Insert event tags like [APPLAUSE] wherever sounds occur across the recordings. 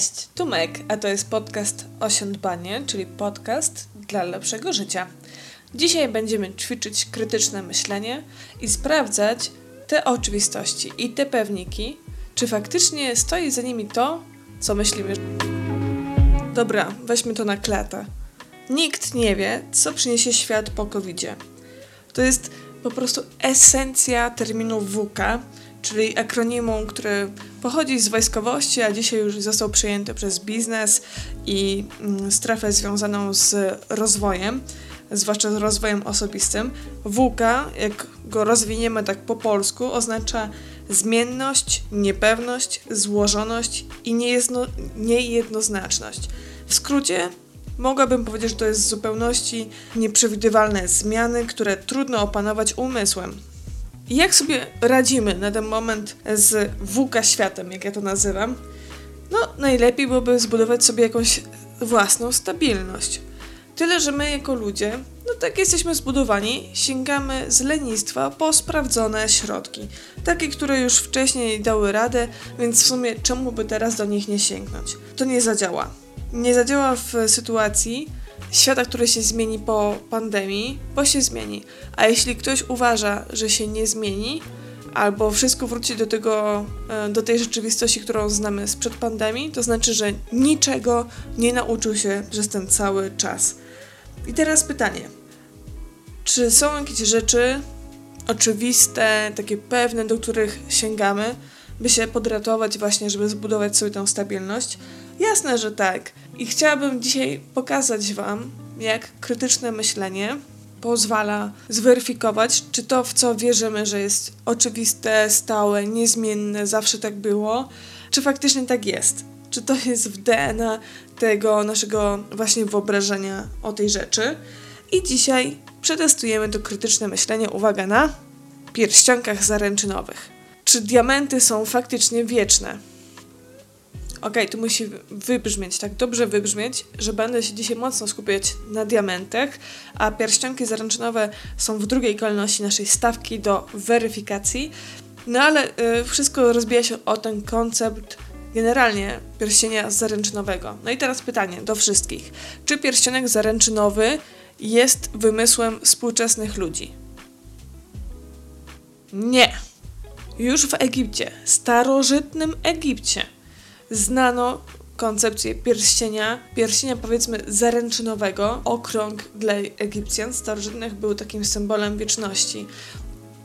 Cześć, tu Meg, a to jest podcast Osiądbanie, czyli podcast dla lepszego życia. Dzisiaj będziemy ćwiczyć krytyczne myślenie i sprawdzać te oczywistości i te pewniki, czy faktycznie stoi za nimi to, co myślimy. Dobra, weźmy to na klatę. Nikt nie wie, co przyniesie świat po covid -zie. To jest po prostu esencja terminu WUKA, czyli akronimu, który pochodzi z wojskowości, a dzisiaj już został przyjęty przez biznes i mm, strefę związaną z rozwojem, zwłaszcza z rozwojem osobistym. WUKA, jak go rozwiniemy tak po polsku, oznacza zmienność, niepewność, złożoność i niejedno, niejednoznaczność. W skrócie mogłabym powiedzieć, że to jest w zupełności nieprzewidywalne zmiany, które trudno opanować umysłem. Jak sobie radzimy na ten moment z WUKA światem, jak ja to nazywam? No, najlepiej byłoby zbudować sobie jakąś własną stabilność. Tyle, że my jako ludzie, no tak jesteśmy zbudowani, sięgamy z lenistwa po sprawdzone środki. Takie, które już wcześniej dały radę, więc w sumie czemu by teraz do nich nie sięgnąć? To nie zadziała. Nie zadziała w sytuacji, świata, który się zmieni po pandemii, bo się zmieni. A jeśli ktoś uważa, że się nie zmieni, albo wszystko wróci do tego, e, do tej rzeczywistości, którą znamy sprzed pandemii, to znaczy, że niczego nie nauczył się przez ten cały czas. I teraz pytanie. Czy są jakieś rzeczy oczywiste, takie pewne, do których sięgamy, by się podratować właśnie, żeby zbudować sobie tę stabilność? Jasne, że tak. I chciałabym dzisiaj pokazać Wam, jak krytyczne myślenie pozwala zweryfikować, czy to, w co wierzymy, że jest oczywiste, stałe, niezmienne, zawsze tak było, czy faktycznie tak jest. Czy to jest w DNA tego naszego właśnie wyobrażenia o tej rzeczy. I dzisiaj przetestujemy to krytyczne myślenie, uwaga, na pierścionkach zaręczynowych. Czy diamenty są faktycznie wieczne? Ok, tu musi wybrzmieć, tak dobrze wybrzmieć, że będę się dzisiaj mocno skupiać na diamentach, a pierścionki zaręczynowe są w drugiej kolejności naszej stawki do weryfikacji. No ale y, wszystko rozbija się o ten koncept generalnie pierścienia zaręczynowego. No i teraz pytanie do wszystkich. Czy pierścionek zaręczynowy jest wymysłem współczesnych ludzi? Nie. Już w Egipcie, starożytnym Egipcie, znano koncepcję pierścienia, pierścienia powiedzmy zaręczynowego. Okrąg dla Egipcjan starożytnych był takim symbolem wieczności.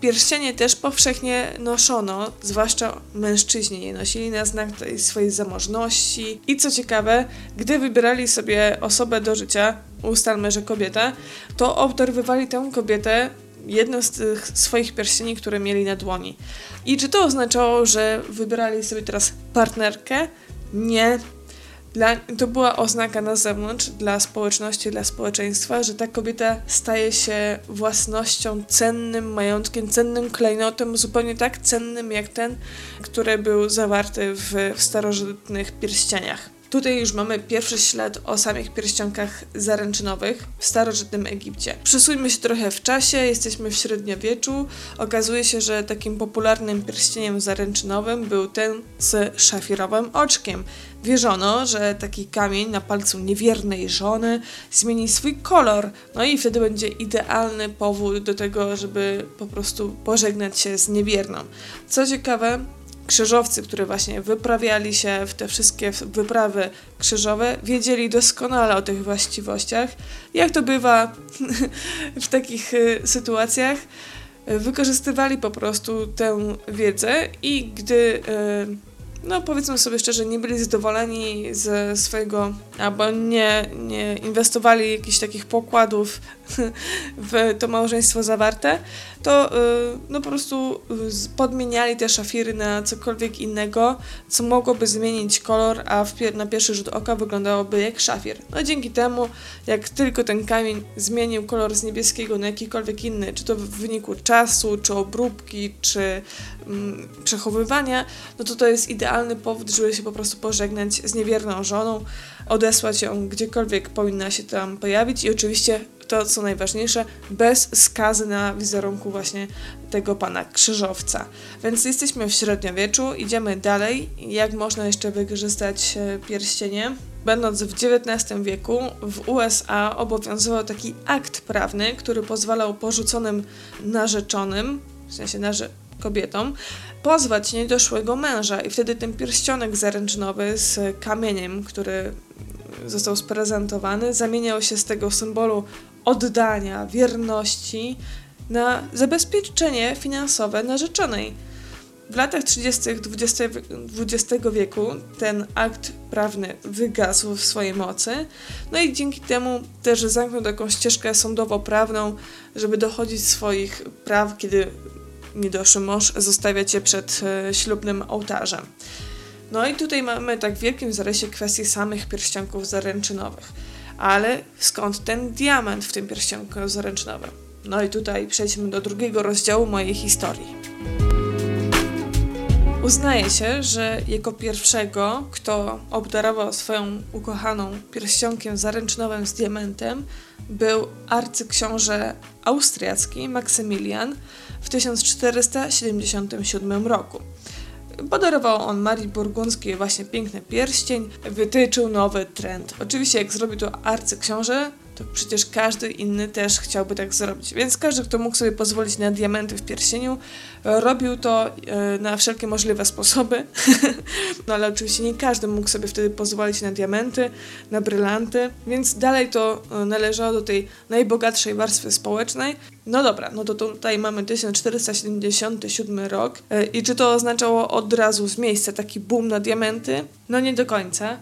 Pierścienie też powszechnie noszono, zwłaszcza mężczyźni je nosili na znak tej swojej zamożności. I co ciekawe, gdy wybierali sobie osobę do życia, ustalmy, że kobietę, to obdarowywali tę kobietę jedną z tych swoich pierścieni, które mieli na dłoni. I czy to oznaczało, że wybierali sobie teraz partnerkę? Nie. Dla, to była oznaka na zewnątrz dla społeczności, dla społeczeństwa, że ta kobieta staje się własnością, cennym majątkiem, cennym klejnotem, zupełnie tak cennym jak ten, który był zawarty w, w starożytnych pierścieniach. Tutaj już mamy pierwszy ślad o samych pierścionkach zaręczynowych w starożytnym Egipcie. Przesuńmy się trochę w czasie, jesteśmy w średniowieczu. Okazuje się, że takim popularnym pierścieniem zaręczynowym był ten z szafirowym oczkiem. Wierzono, że taki kamień na palcu niewiernej żony zmieni swój kolor, no i wtedy będzie idealny powód do tego, żeby po prostu pożegnać się z niewierną. Co ciekawe, krzyżowcy, którzy właśnie wyprawiali się w te wszystkie wyprawy krzyżowe, wiedzieli doskonale o tych właściwościach. Jak to bywa [LAUGHS] w takich y, sytuacjach, wykorzystywali po prostu tę wiedzę i gdy y, no powiedzmy sobie szczerze, nie byli zadowoleni ze swojego, albo nie, nie inwestowali jakichś takich pokładów w to małżeństwo zawarte, to y, no po prostu podmieniali te szafiry na cokolwiek innego, co mogłoby zmienić kolor, a na pierwszy rzut oka wyglądałoby jak szafir. No dzięki temu, jak tylko ten kamień zmienił kolor z niebieskiego na jakikolwiek inny, czy to w wyniku czasu, czy obróbki, czy mm, przechowywania, no to to jest idealny powód, żeby się po prostu pożegnać z niewierną żoną, odesłać ją gdziekolwiek powinna się tam pojawić i oczywiście to co najważniejsze, bez skazy na wizerunku właśnie tego pana krzyżowca. Więc jesteśmy w średniowieczu, idziemy dalej. Jak można jeszcze wykorzystać e, pierścienie? Będąc w XIX wieku, w USA obowiązywał taki akt prawny, który pozwalał porzuconym narzeczonym, w sensie narze kobietom, pozwać niedoszłego męża i wtedy ten pierścionek zaręczynowy z kamieniem, który został sprezentowany, zamieniał się z tego symbolu oddania, wierności na zabezpieczenie finansowe narzeczonej. W latach 30. XX wieku ten akt prawny wygasł w swojej mocy, no i dzięki temu też zamknął taką ścieżkę sądowo-prawną, żeby dochodzić swoich praw, kiedy niedoszły mąż zostawia cię przed e, ślubnym ołtarzem. No i tutaj mamy tak w wielkim zarysie kwestię samych pierścionków zaręczynowych. Ale skąd ten diament w tym pierścionku zaręczynowym? No i tutaj przejdźmy do drugiego rozdziału mojej historii. Uznaje się, że jako pierwszego, kto obdarował swoją ukochaną pierścionkiem zaręczynowym z diamentem, był arcyksiąże austriacki Maksymilian w 1477 roku. Podarował on Marii Burgundzkiej właśnie piękny pierścień, wytyczył nowy trend. Oczywiście jak zrobił to arcyksiąże, to przecież każdy inny też chciałby tak zrobić. Więc każdy, kto mógł sobie pozwolić na diamenty w pierścieniu, robił to e, na wszelkie możliwe sposoby. [LAUGHS] no ale oczywiście nie każdy mógł sobie wtedy pozwolić na diamenty, na brylanty, więc dalej to e, należało do tej najbogatszej warstwy społecznej. No dobra, no to tutaj mamy 1477 rok e, i czy to oznaczało od razu z miejsca taki boom na diamenty? No nie do końca.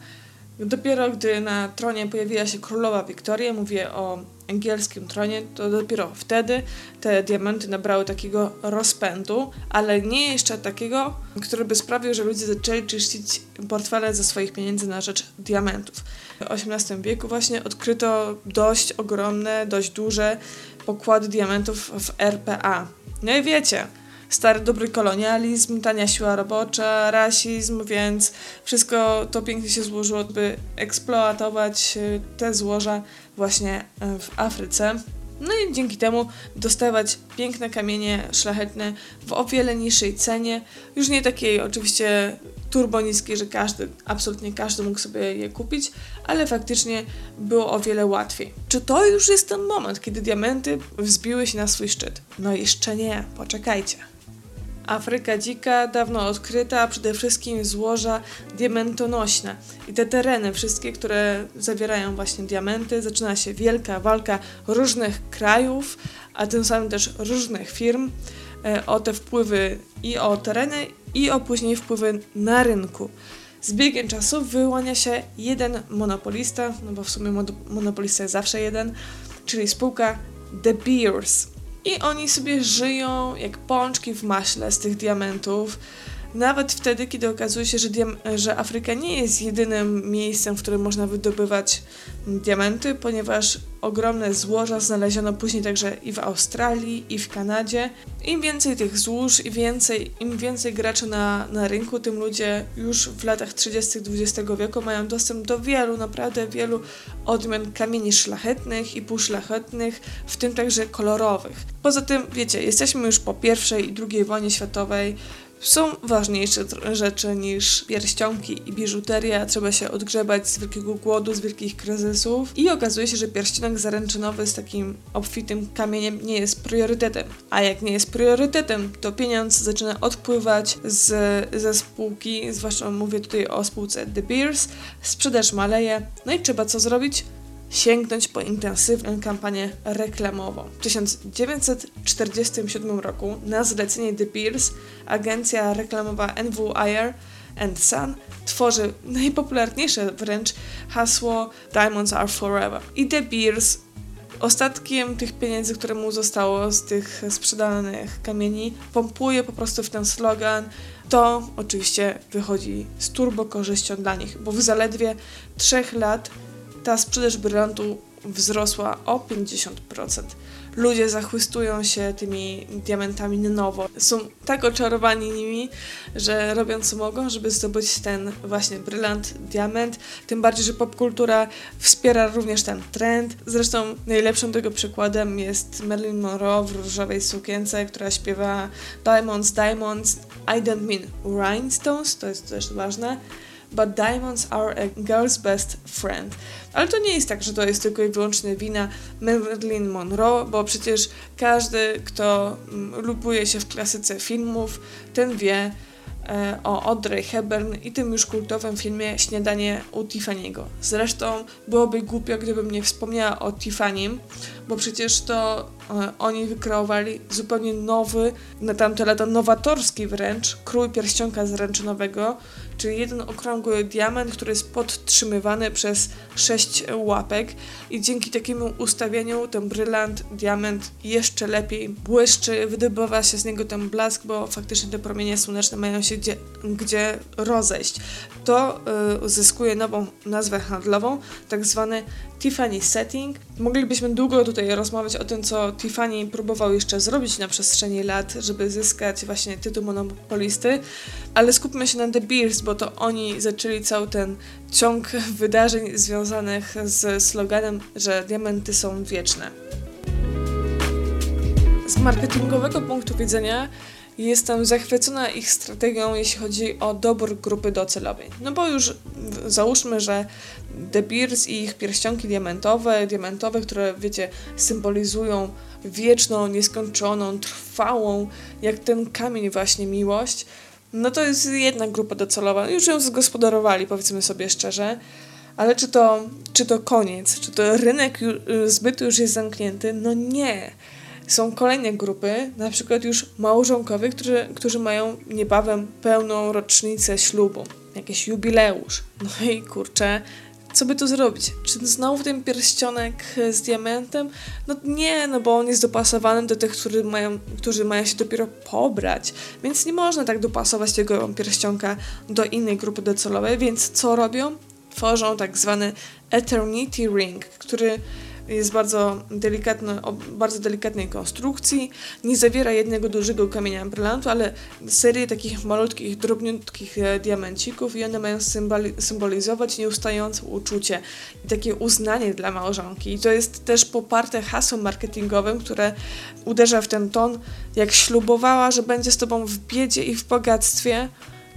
Dopiero gdy na tronie pojawiła się królowa Wiktoria, mówię o angielskim tronie, to dopiero wtedy te diamenty nabrały takiego rozpędu, ale nie jeszcze takiego, który by sprawił, że ludzie zaczęli czyścić portfele ze swoich pieniędzy na rzecz diamentów. W XVIII wieku właśnie odkryto dość ogromne, dość duże pokłady diamentów w RPA. No i wiecie, stary dobry kolonializm, tania siła robocza, rasizm, więc wszystko to pięknie się złożyło, by eksploatować e, te złoża właśnie e, w Afryce. No i dzięki temu dostawać piękne kamienie szlachetne w o wiele niższej cenie, już nie takiej oczywiście turbo niskiej, że każdy, absolutnie każdy mógł sobie je kupić, ale faktycznie było o wiele łatwiej. Czy to już jest ten moment, kiedy diamenty wzbiły się na swój szczyt? No jeszcze nie, poczekajcie. Afryka dzika, dawno odkryta, a przede wszystkim złoża diamentonośne. I te tereny, wszystkie, które zawierają właśnie diamenty, zaczyna się wielka walka różnych krajów, a tym samym też różnych firm e, o te wpływy i o tereny, i o później wpływy na rynku. Z biegiem czasu wyłania się jeden monopolista, no bo w sumie monopolista jest zawsze jeden, czyli spółka De Beers. I oni sobie żyją jak pączki w maśle z tych diamentów. Nawet wtedy, kiedy okazuje się, że, że Afryka nie jest jedynym miejscem, w którym można wydobywać diamenty, ponieważ ogromne złoża znaleziono później także i w Australii, i w Kanadzie. Im więcej tych złóż, i więcej, im więcej graczy na, na rynku, tym ludzie już w latach 30. XX wieku mają dostęp do wielu, naprawdę wielu odmian kamieni szlachetnych i półszlachetnych, w tym także kolorowych. Poza tym, wiecie, jesteśmy już po I i II wojnie światowej, są ważniejsze rzeczy niż pierścionki i biżuteria. Trzeba się odgrzebać z wielkiego głodu, z wielkich kryzysów. I okazuje się, że pierścionek zaręczynowy z takim obfitym kamieniem nie jest priorytetem. A jak nie jest priorytetem, to pieniądz zaczyna odpływać z, ze spółki, zwłaszcza mówię tutaj o spółce The Beers, sprzedaż maleje. No i trzeba co zrobić? Sięgnąć po intensywną kampanię reklamową. W 1947 roku na zlecenie The Beers agencja reklamowa NWIR and Sun tworzy najpopularniejsze wręcz hasło Diamonds are forever. I The Beers ostatkiem tych pieniędzy, które mu zostało z tych sprzedanych kamieni, pompuje po prostu w ten slogan. To oczywiście wychodzi z turbo korzyścią dla nich, bo w zaledwie trzech lat ta sprzedaż brylantu wzrosła o 50%. ludzie zachwystują się tymi diamentami na nowo. Są tak oczarowani nimi, że robią co mogą, żeby zdobyć ten właśnie brylant, diament. Tym bardziej, że popkultura wspiera również ten trend. Zresztą najlepszym tego przykładem jest Marilyn Monroe w różowej sukience, która śpiewa Diamonds, Diamonds, I don't mean rhinestones, to jest też ważne, but diamonds are a girl's best friend. Ale to nie jest tak, że to jest tylko i wyłącznie wina Marilyn Monroe, bo przecież każdy, kto mm, lubuje się w klasyce filmów, ten wie, E, o Audrey Hepburn i tym już kultowym filmie Śniadanie u Tiffany'ego. Zresztą byłoby głupio, gdybym nie wspomniała o Tiffany'm, bo przecież to e, oni wykreowali zupełnie nowy, na tamte lata nowatorski wręcz, krój pierścionka zręczynowego, czyli jeden okrągły diament, który jest podtrzymywany przez sześć łapek i dzięki takiemu ustawieniu ten brylant, diament jeszcze lepiej błyszczy, wydobywa się z niego ten blask, bo faktycznie te promienie słoneczne mają się gdzie, gdzie rozejść. To y, uzyskuje nową nazwę handlową, tak zwany Tiffany Setting. Moglibyśmy długo tutaj rozmawiać o tym, co Tiffany próbował jeszcze zrobić na przestrzeni lat, żeby zyskać właśnie tytuł monopolisty, ale skupmy się na The Beers, bo to oni zaczęli cały ten ciąg wydarzeń związanych z sloganem, że diamenty są wieczne. Z marketingowego punktu widzenia Jestem zachwycona ich strategią, jeśli chodzi o dobór grupy docelowej. No bo już załóżmy, że The Beers i ich pierścionki diamentowe, diamentowe, które wiecie, symbolizują wieczną, nieskończoną, trwałą, jak ten kamień właśnie miłość, no to jest jedna grupa docelowa. Już ją zgospodarowali, powiedzmy sobie szczerze. Ale czy to, czy to koniec? Czy to rynek zbyt już jest zamknięty? No nie są kolejne grupy, na przykład już małżonkowie, którzy, którzy mają niebawem pełną rocznicę ślubu, jakiś jubileusz. No i kurczę, co by tu zrobić? Czy znowu ten pierścionek z diamentem? No nie, no bo on jest dopasowany do tych, którzy mają, którzy mają się dopiero pobrać, więc nie można tak dopasować tego pierścionka do innej grupy docelowej, więc co robią? Tworzą tak zwany Eternity Ring, który jest bardzo delikatny, o bardzo delikatnej konstrukcji, nie zawiera jednego dużego kamienia brylantu, ale serię takich malutkich, drobniutkich e, diamencików i one mają symboli symbolizować nieustające uczucie i takie uznanie dla małżonki. I to jest też poparte hasłem marketingowym, które uderza w ten ton, jak ślubowała, że będzie z tobą w biedzie i w bogactwie,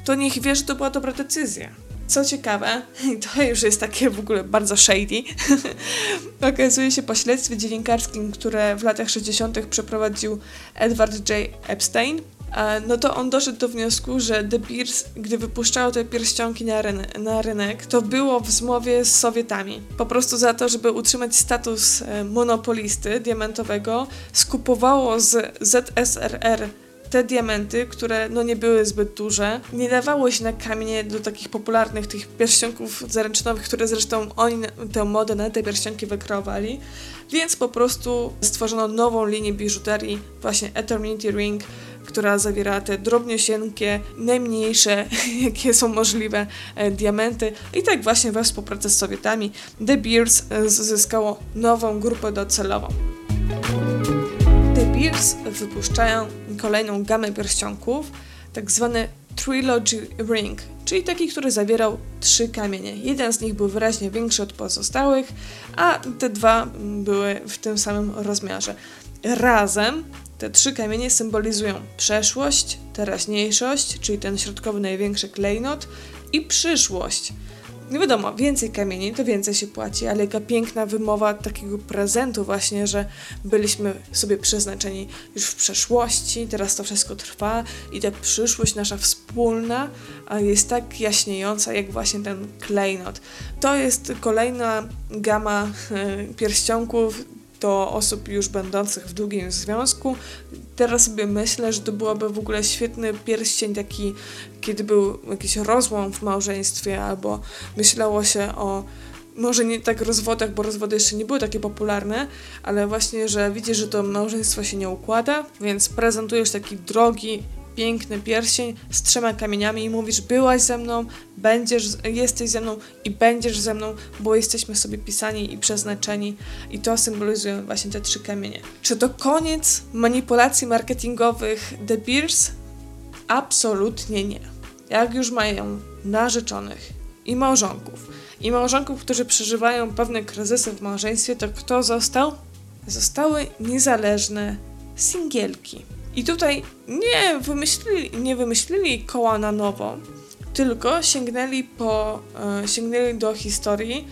to niech wie, że to była dobra decyzja. Co ciekawe, [LAUGHS] to już jest takie w ogóle bardzo shady, [LAUGHS] okazuje się po śledztwie dziennikarskim, które w latach 60. przeprowadził Edward J. Epstein, no to on doszedł do wniosku, że The Beers, gdy wypuszczało te pierścionki na, na rynek, to było w zmowie z Sowietami. Po prostu za to, żeby utrzymać status e, monopolisty diamentowego, skupowało z ZSRR te diamenty, które no nie były zbyt duże, nie dawało się na kamienie do takich popularnych tych pierścionków zaręczynowych, które zresztą oni tę modę na te pierścionki wykreowali, więc po prostu stworzono nową linię biżuterii, właśnie Eternity Ring, która zawiera te drobniosieńkie, najmniejsze, [LAUGHS] jakie są możliwe, e, diamenty. I tak właśnie we współpracy z Sowietami The Beers e, zyskało nową grupę docelową. The Beers wypuszczają kolejną gamę pierścionków, tak zwany Trilogy Ring, czyli taki, który zawierał trzy kamienie. Jeden z nich był wyraźnie większy od pozostałych, a te dwa były w tym samym rozmiarze. Razem te trzy kamienie symbolizują przeszłość, teraźniejszość, czyli ten środkowy największy klejnot i przyszłość, nie wiadomo, więcej kamieni, to więcej się płaci, ale jaka piękna wymowa takiego prezentu właśnie, że byliśmy sobie przeznaczeni już w przeszłości, teraz to wszystko trwa i ta przyszłość nasza wspólna jest tak jaśniejąca, jak właśnie ten klejnot. To jest kolejna gama e, pierścionków, do osób już będących w długim związku. Teraz sobie myślę, że to byłoby w ogóle świetny pierścień taki, kiedy był jakiś rozłam w małżeństwie, albo myślało się o może nie tak rozwodach, bo rozwody jeszcze nie były takie popularne, ale właśnie, że widzisz, że to małżeństwo się nie układa, więc prezentujesz taki drogi piękny pierścień z trzema kamieniami i mówisz, byłaś ze mną, będziesz, jesteś ze mną i będziesz ze mną, bo jesteśmy sobie pisani i przeznaczeni i to symbolizują właśnie te trzy kamienie. Czy to koniec manipulacji marketingowych The Beers? Absolutnie nie. Jak już mają narzeczonych i małżonków, i małżonków, którzy przeżywają pewne kryzysy w małżeństwie, to kto został? Zostały niezależne singielki. I tutaj nie wymyślili, nie wymyślili koła na nowo, tylko sięgnęli, po, e, sięgnęli do historii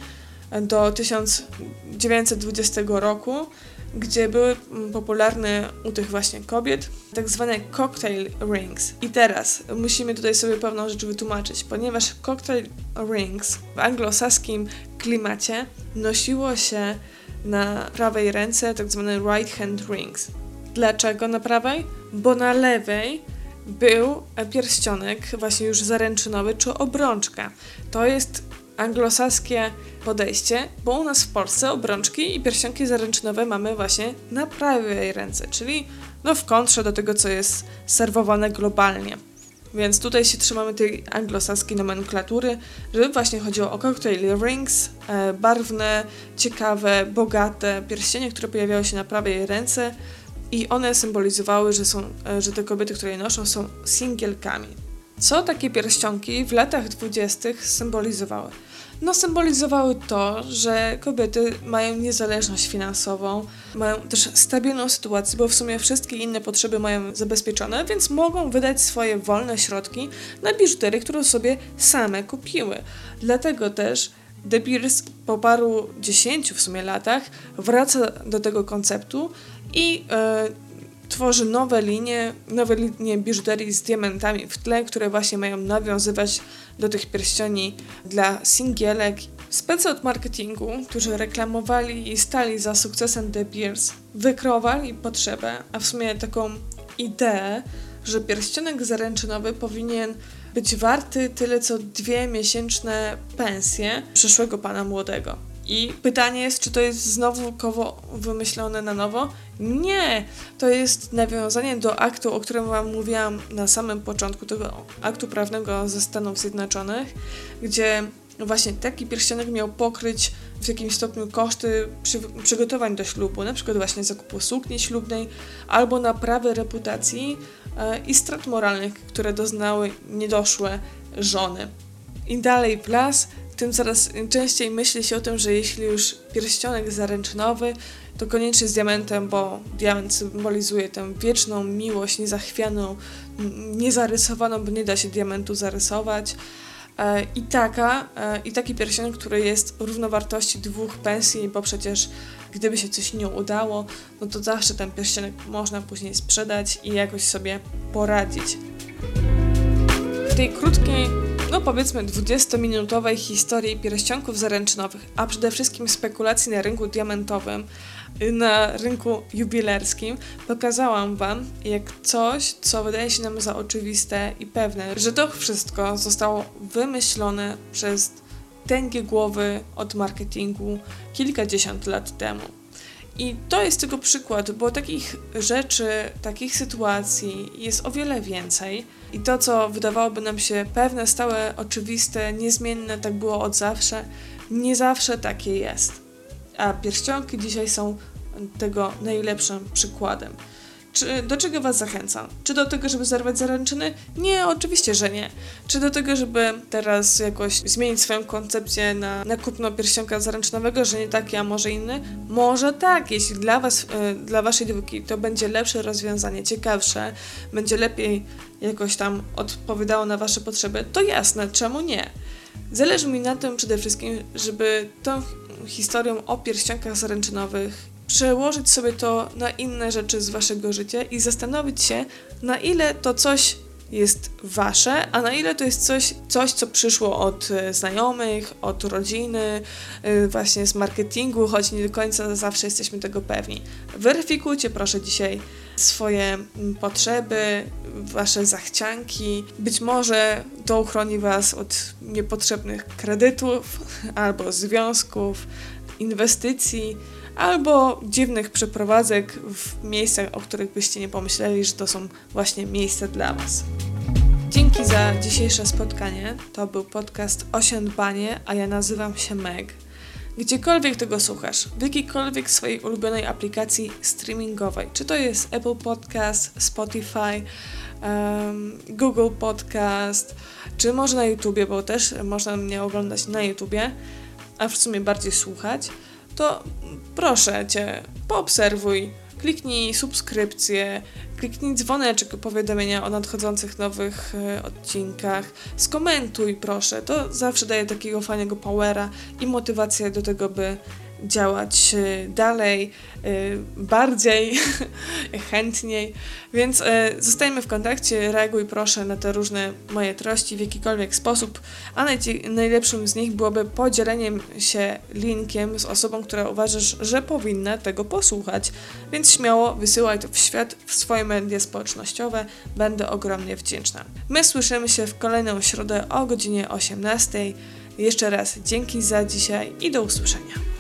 do 1920 roku, gdzie były popularne u tych właśnie kobiet tak zwane cocktail rings. I teraz musimy tutaj sobie pewną rzecz wytłumaczyć, ponieważ cocktail rings w anglosaskim klimacie nosiło się na prawej ręce tak zwane right hand rings. Dlaczego na prawej? Bo na lewej był pierścionek właśnie już zaręczynowy czy obrączka. To jest anglosaskie podejście, bo u nas w Polsce obrączki i pierścionki zaręczynowe mamy właśnie na prawej ręce, czyli no w kontrze do tego, co jest serwowane globalnie. Więc tutaj się trzymamy tej anglosaskiej nomenklatury, żeby właśnie chodziło o cocktail rings, e, barwne, ciekawe, bogate pierścienie, które pojawiały się na prawej ręce i one symbolizowały, że, są, e, że te kobiety, które je noszą, są singielkami. Co takie pierścionki w latach dwudziestych symbolizowały? no symbolizowały to, że kobiety mają niezależność finansową, mają też stabilną sytuację, bo w sumie wszystkie inne potrzeby mają zabezpieczone, więc mogą wydać swoje wolne środki na biżuterię, którą sobie same kupiły. Dlatego też De Beers po paru dziesięciu w sumie latach wraca do tego konceptu i e, tworzy nowe linie, nowe linie biżuterii z diamentami w tle, które właśnie mają nawiązywać do tych pierścieni dla singielek. Specy od marketingu, którzy reklamowali i stali za sukcesem The Beers, wykreowali potrzebę, a w sumie taką ideę, że pierścionek zaręczynowy powinien być warty tyle co dwie miesięczne pensje przyszłego pana młodego. I pytanie jest, czy to jest znowu koło wymyślone na nowo? Nie! To jest nawiązanie do aktu, o którym Wam mówiłam na samym początku, tego aktu prawnego ze Stanów Zjednoczonych, gdzie właśnie taki pierścionek miał pokryć w jakimś stopniu koszty przy, przygotowań do ślubu, na przykład właśnie zakupu sukni ślubnej albo naprawy reputacji e, i strat moralnych, które doznały niedoszłe żony. I dalej w las tym coraz częściej myśli się o tym, że jeśli już pierścionek zaręczynowy, to koniecznie z diamentem, bo diament symbolizuje tę wieczną miłość, niezachwianą, niezarysowaną, bo nie da się diamentu zarysować. E, I taka, e, i taki pierścionek, który jest równowartości dwóch pensji, bo przecież gdyby się coś nie udało, no to zawsze ten pierścionek można później sprzedać i jakoś sobie poradzić. W tej krótkiej no powiedzmy 20-minutowej historii pierścionków zaręczynowych, a przede wszystkim spekulacji na rynku diamentowym, na rynku jubilerskim, pokazałam Wam, jak coś, co wydaje się nam za oczywiste i pewne, że to wszystko zostało wymyślone przez tęgie głowy od marketingu kilkadziesiąt lat temu. I to jest tylko przykład, bo takich rzeczy, takich sytuacji jest o wiele więcej. I to, co wydawałoby nam się pewne, stałe, oczywiste, niezmienne, tak było od zawsze, nie zawsze takie jest. A pierścionki dzisiaj są tego najlepszym przykładem. Czy, do czego Was zachęcam? Czy do tego, żeby zerwać zaręczyny? Nie, oczywiście, że nie. Czy do tego, żeby teraz jakoś zmienić swoją koncepcję na, na kupno pierścionka zaręczynowego, że nie taki, a może inny? Może tak, jeśli dla Was, y, dla Waszej dwójki to będzie lepsze rozwiązanie, ciekawsze, będzie lepiej jakoś tam odpowiadało na Wasze potrzeby, to jasne, czemu nie? Zależy mi na tym przede wszystkim, żeby tą historią o pierścionkach zaręczynowych przełożyć sobie to na inne rzeczy z waszego życia i zastanowić się, na ile to coś jest wasze, a na ile to jest coś, coś co przyszło od e, znajomych, od rodziny, e, właśnie z marketingu, choć nie do końca zawsze jesteśmy tego pewni. Weryfikujcie proszę dzisiaj swoje potrzeby, wasze zachcianki. Być może to uchroni was od niepotrzebnych kredytów albo związków, inwestycji albo dziwnych przeprowadzek w miejscach, o których byście nie pomyśleli, że to są właśnie miejsca dla Was. Dzięki za dzisiejsze spotkanie. To był podcast Osiądbanie, a ja nazywam się Meg. Gdziekolwiek tego słuchasz, w jakiejkolwiek swojej ulubionej aplikacji streamingowej, czy to jest Apple Podcast, Spotify, um, Google Podcast, czy może na YouTubie, bo też można mnie oglądać na YouTubie, a w sumie bardziej słuchać, to proszę Cię, poobserwuj, kliknij subskrypcję, kliknij dzwoneczek powiadomienia o nadchodzących nowych e, odcinkach, skomentuj proszę, to zawsze daje takiego fajnego powera i motywację do tego, by działać e, dalej, e, bardziej, [LAUGHS] chętniej. Więc e, zostajmy w kontakcie, reaguj proszę na te różne moje treści w jakikolwiek sposób, a najlepszym z nich byłoby podzieleniem się linkiem z osobą, która uważasz, że powinna tego posłuchać. Więc śmiało wysyłaj to w świat, w swoje media społecznościowe, będę ogromnie wdzięczna. My słyszymy się w kolejną środę o godzinie 18. Jeszcze raz dzięki za dzisiaj i do usłyszenia.